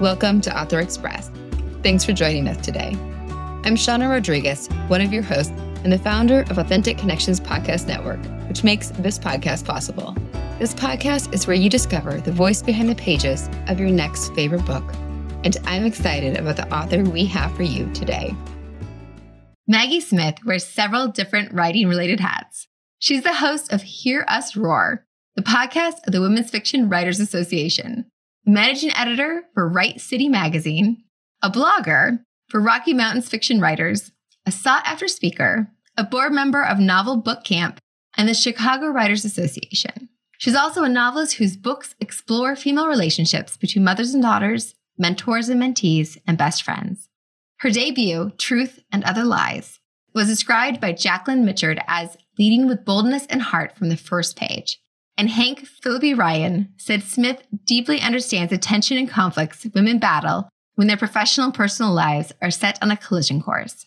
Welcome to Author Express. Thanks for joining us today. I'm Shauna Rodriguez, one of your hosts and the founder of Authentic Connections Podcast Network, which makes this podcast possible. This podcast is where you discover the voice behind the pages of your next favorite book. And I'm excited about the author we have for you today. Maggie Smith wears several different writing related hats. She's the host of Hear Us Roar, the podcast of the Women's Fiction Writers Association managing editor for Write City Magazine, a blogger for Rocky Mountains Fiction Writers, a sought after speaker, a board member of Novel Book Camp, and the Chicago Writers Association. She's also a novelist whose books explore female relationships between mothers and daughters, mentors and mentees, and best friends. Her debut, Truth and Other Lies, was described by Jacqueline Mitchard as leading with boldness and heart from the first page. And Hank Phillippi Ryan said Smith deeply understands the tension and conflicts women battle when their professional and personal lives are set on a collision course.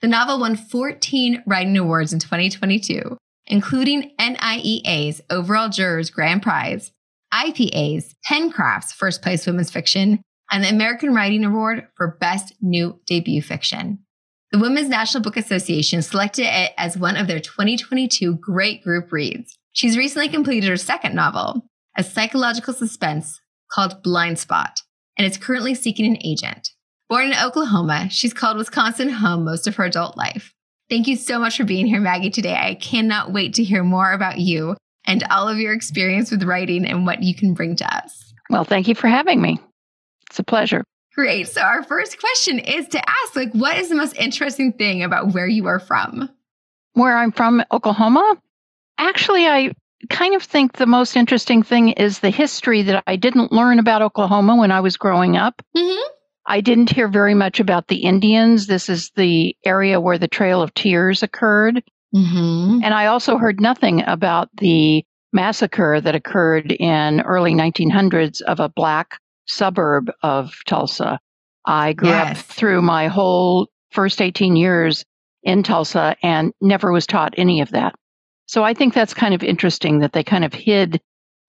The novel won 14 writing awards in 2022, including NIEA's Overall Jurors Grand Prize, IPA's PenCraft's First Place Women's Fiction, and the American Writing Award for Best New Debut Fiction. The Women's National Book Association selected it as one of their 2022 Great Group Reads. She's recently completed her second novel, a psychological suspense called Blind Spot, and is currently seeking an agent. Born in Oklahoma, she's called Wisconsin home most of her adult life. Thank you so much for being here, Maggie, today. I cannot wait to hear more about you and all of your experience with writing and what you can bring to us. Well, thank you for having me. It's a pleasure. Great. So our first question is to ask like what is the most interesting thing about where you are from? Where I'm from, Oklahoma? Actually, I kind of think the most interesting thing is the history that I didn't learn about Oklahoma when I was growing up. Mm-hmm. I didn't hear very much about the Indians. This is the area where the Trail of Tears occurred. Mm-hmm. And I also heard nothing about the massacre that occurred in early 1900s of a black suburb of Tulsa. I grew yes. up through my whole first 18 years in Tulsa and never was taught any of that. So I think that's kind of interesting that they kind of hid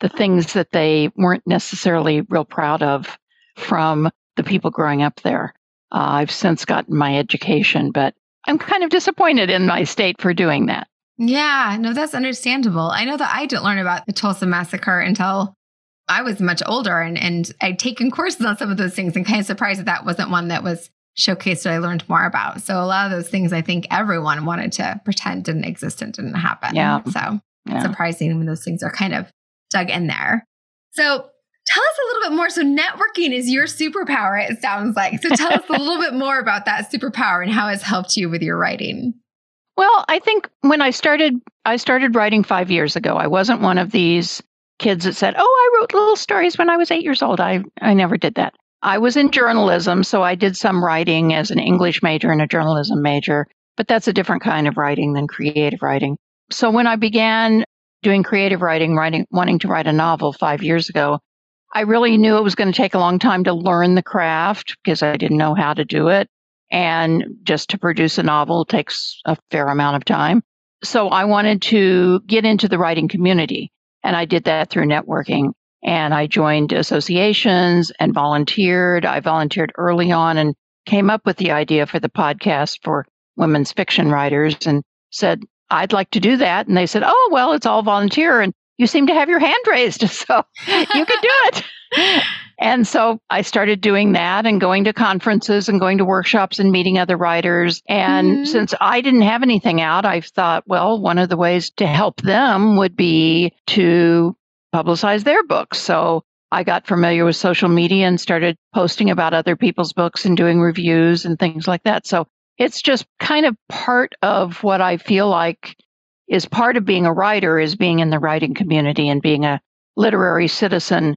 the things that they weren't necessarily real proud of from the people growing up there. Uh, I've since gotten my education, but I'm kind of disappointed in my state for doing that. Yeah, no, that's understandable. I know that I didn't learn about the Tulsa massacre until I was much older and, and I'd taken courses on some of those things and kind of surprised that that wasn't one that was showcase that I learned more about. So a lot of those things I think everyone wanted to pretend didn't exist and didn't happen. Yeah. So yeah. surprising when those things are kind of dug in there. So tell us a little bit more. So networking is your superpower, it sounds like. So tell us a little bit more about that superpower and how it's helped you with your writing. Well, I think when I started, I started writing five years ago. I wasn't one of these kids that said, "Oh, I wrote little stories when I was eight years old." I I never did that. I was in journalism, so I did some writing as an English major and a journalism major, but that's a different kind of writing than creative writing. So when I began doing creative writing, writing, wanting to write a novel five years ago, I really knew it was going to take a long time to learn the craft because I didn't know how to do it. And just to produce a novel takes a fair amount of time. So I wanted to get into the writing community. And I did that through networking and I joined associations and volunteered. I volunteered early on and came up with the idea for the podcast for women's fiction writers and said, I'd like to do that. And they said, Oh, well, it's all volunteer. And you seem to have your hand raised. So you could do it. and so I started doing that and going to conferences and going to workshops and meeting other writers. And mm-hmm. since I didn't have anything out, I thought, well, one of the ways to help them would be to publicize their books. So I got familiar with social media and started posting about other people's books and doing reviews and things like that. So it's just kind of part of what I feel like is part of being a writer is being in the writing community and being a literary citizen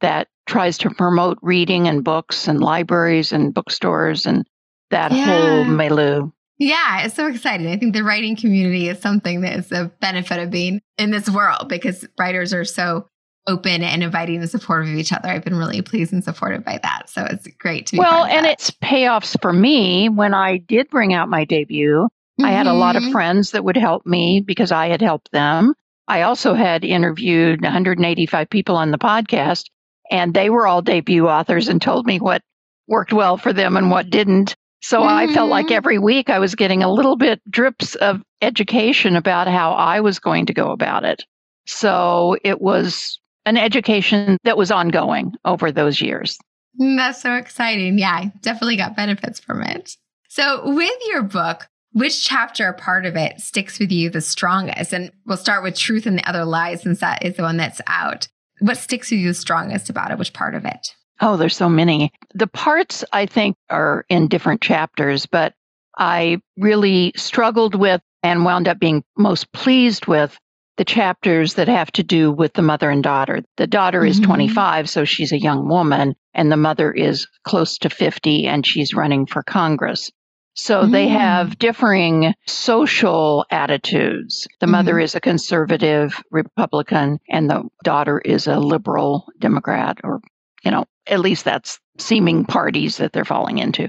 that tries to promote reading and books and libraries and bookstores and that yeah. whole milieu. Yeah, it's so exciting. I think the writing community is something that is a benefit of being in this world because writers are so open and inviting and supportive of each other. I've been really pleased and supported by that. So it's great to be Well, and it's payoffs for me when I did bring out my debut. Mm-hmm. I had a lot of mm-hmm. friends that would help me because I had helped them. I also had interviewed 185 people on the podcast and they were all debut authors and told me what worked well for them and what didn't. So mm-hmm. I felt like mm-hmm. every week I was getting a little bit drips of education about how I was going to go about it. So it was an education that was ongoing over those years. Mm, that's so exciting. Yeah, I definitely got benefits from it. So, with your book, which chapter or part of it sticks with you the strongest? And we'll start with Truth and the Other Lies, since that is the one that's out. What sticks with you the strongest about it? Which part of it? Oh, there's so many. The parts I think are in different chapters, but I really struggled with and wound up being most pleased with the chapters that have to do with the mother and daughter. The daughter mm-hmm. is 25, so she's a young woman, and the mother is close to 50 and she's running for Congress. So mm. they have differing social attitudes. The mm. mother mm-hmm. is a conservative Republican and the daughter is a liberal Democrat, or, you know, at least that's seeming parties that they're falling into.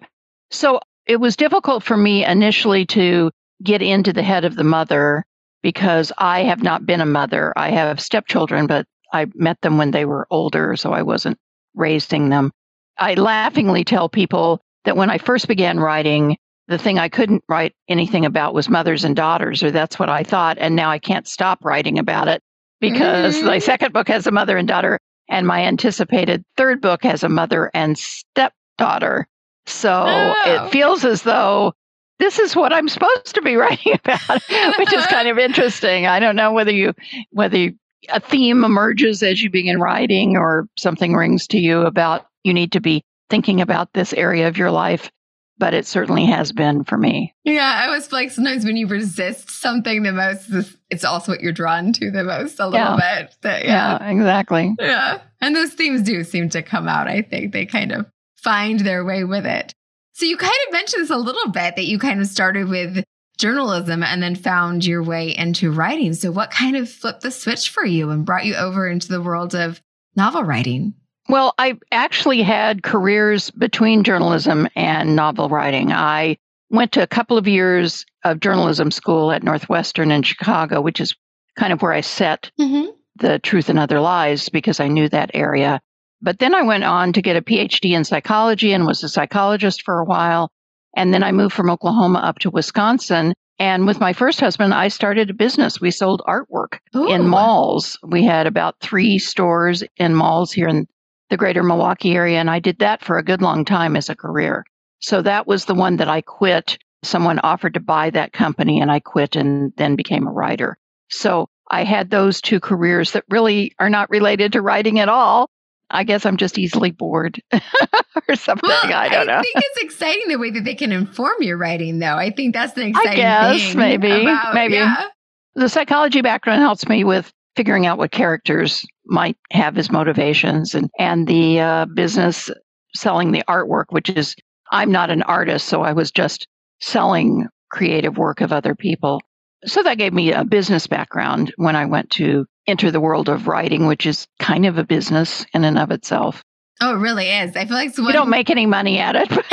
So it was difficult for me initially to get into the head of the mother because I have not been a mother. I have stepchildren, but I met them when they were older, so I wasn't raising them. I laughingly tell people that when I first began writing, the thing I couldn't write anything about was mothers and daughters, or that's what I thought. And now I can't stop writing about it because mm-hmm. my second book has a mother and daughter, and my anticipated third book has a mother and stepdaughter. So oh. it feels as though this is what I'm supposed to be writing about, which is kind of interesting. I don't know whether you whether you, a theme emerges as you begin writing or something rings to you about you need to be thinking about this area of your life but it certainly has been for me. Yeah, I was like sometimes when you resist something the most, it's also what you're drawn to the most a little yeah. bit. That, yeah. yeah, exactly. Yeah. And those themes do seem to come out. I think they kind of find their way with it. So you kind of mentioned this a little bit that you kind of started with journalism and then found your way into writing. So what kind of flipped the switch for you and brought you over into the world of novel writing? Well, I actually had careers between journalism and novel writing. I went to a couple of years of journalism school at Northwestern in Chicago, which is kind of where I set mm-hmm. the truth and other lies because I knew that area. But then I went on to get a PhD in psychology and was a psychologist for a while. And then I moved from Oklahoma up to Wisconsin. And with my first husband, I started a business. We sold artwork Ooh. in malls. We had about three stores in malls here in the greater Milwaukee area. And I did that for a good long time as a career. So that was the one that I quit. Someone offered to buy that company and I quit and then became a writer. So I had those two careers that really are not related to writing at all. I guess I'm just easily bored or something. Well, I don't know. I think it's exciting the way that they can inform your writing, though. I think that's the exciting I guess, thing. Maybe, about, maybe. Yeah. The psychology background helps me with figuring out what characters might have his motivations and, and the uh, business selling the artwork, which is, I'm not an artist, so I was just selling creative work of other people. So that gave me a business background when I went to enter the world of writing, which is kind of a business in and of itself. Oh, it really is. I feel like you don't make any money at it, but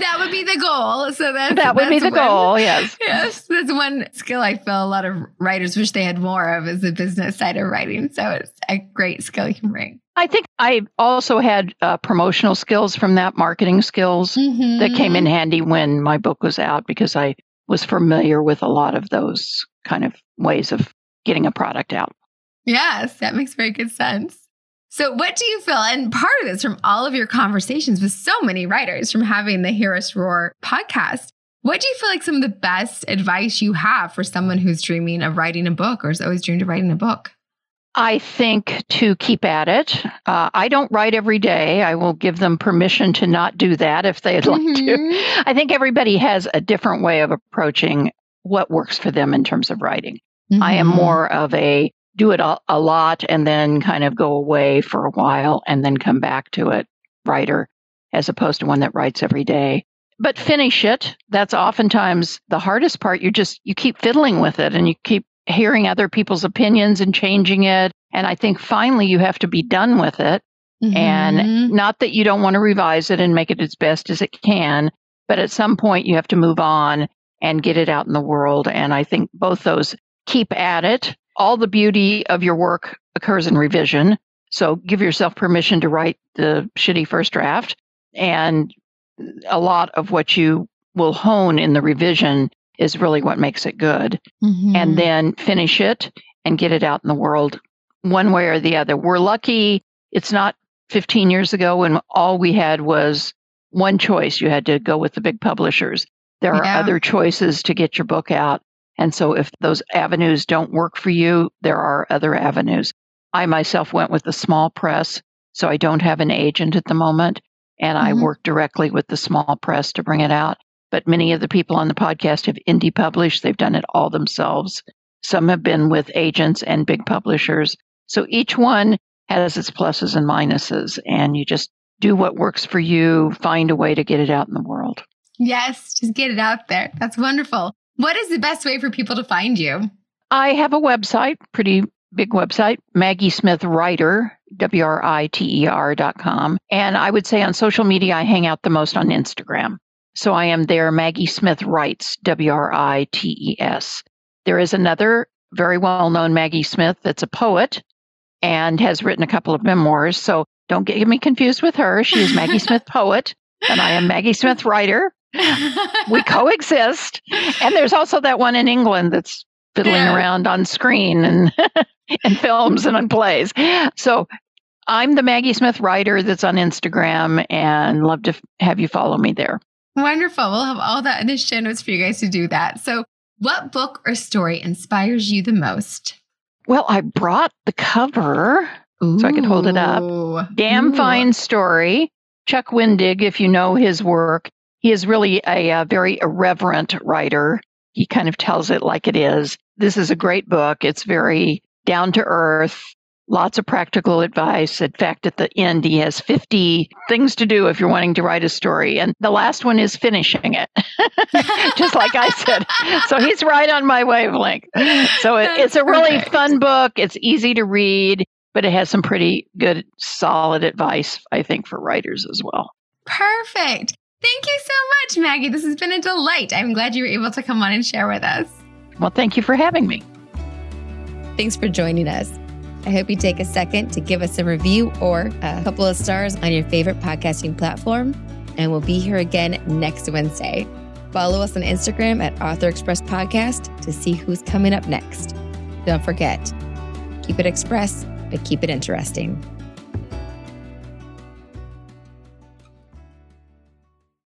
that would be the goal. So that's, that would be the one, goal. Yes, yes, that's one skill I feel a lot of writers wish they had more of is the business side of writing. So it's a great skill you can bring. I think I also had uh, promotional skills from that, marketing skills mm-hmm. that came in handy when my book was out because I was familiar with a lot of those kind of ways of getting a product out. Yes, that makes very good sense. So, what do you feel? And part of this from all of your conversations with so many writers from having the Hear Us Roar podcast, what do you feel like some of the best advice you have for someone who's dreaming of writing a book or has always dreamed of writing a book? I think to keep at it. Uh, I don't write every day. I will give them permission to not do that if they'd like mm-hmm. to. I think everybody has a different way of approaching what works for them in terms of writing. Mm-hmm. I am mm-hmm. more of a do it a, a lot and then kind of go away for a while and then come back to it writer as opposed to one that writes every day. But finish it. That's oftentimes the hardest part. You just you keep fiddling with it and you keep hearing other people's opinions and changing it. And i think finally you have to be done with it. Mm-hmm. and not that you don't want to revise it and make it as best as it can but at some point you have to move on and get it out in the world. And i think both those keep at it all the beauty of your work occurs in revision. So give yourself permission to write the shitty first draft. And a lot of what you will hone in the revision is really what makes it good. Mm-hmm. And then finish it and get it out in the world one way or the other. We're lucky it's not 15 years ago when all we had was one choice. You had to go with the big publishers. There are yeah. other choices to get your book out. And so if those avenues don't work for you, there are other avenues. I myself went with the small press, so I don't have an agent at the moment. And mm-hmm. I work directly with the small press to bring it out. But many of the people on the podcast have indie published, they've done it all themselves. Some have been with agents and big publishers. So each one has its pluses and minuses, and you just do what works for you, find a way to get it out in the world. Yes, just get it out there. That's wonderful. What is the best way for people to find you? I have a website, pretty big website, Maggie Smith Writer, W R I T E R dot com. And I would say on social media, I hang out the most on Instagram. So I am there, Maggie Smith Writes, W R I T E S. There is another very well known Maggie Smith that's a poet and has written a couple of memoirs. So don't get me confused with her. She is Maggie Smith Poet, and I am Maggie Smith Writer. We coexist. And there's also that one in England that's fiddling yeah. around on screen and and films and on plays. So I'm the Maggie Smith writer that's on Instagram and love to f- have you follow me there. Wonderful. We'll have all that in the show notes for you guys to do that. So, what book or story inspires you the most? Well, I brought the cover Ooh. so I could hold it up. Damn Ooh. fine story. Chuck Wendig, if you know his work, he is really a, a very irreverent writer. He kind of tells it like it is. This is a great book. It's very down to earth, lots of practical advice. In fact, at the end, he has 50 things to do if you're wanting to write a story. And the last one is finishing it, just like I said. So he's right on my wavelength. So it, it's a really perfect. fun book. It's easy to read, but it has some pretty good, solid advice, I think, for writers as well. Perfect. Thank you so much, Maggie. This has been a delight. I'm glad you were able to come on and share with us. Well, thank you for having me. Thanks for joining us. I hope you take a second to give us a review or a couple of stars on your favorite podcasting platform. And we'll be here again next Wednesday. Follow us on Instagram at Author Express Podcast to see who's coming up next. Don't forget, keep it express, but keep it interesting.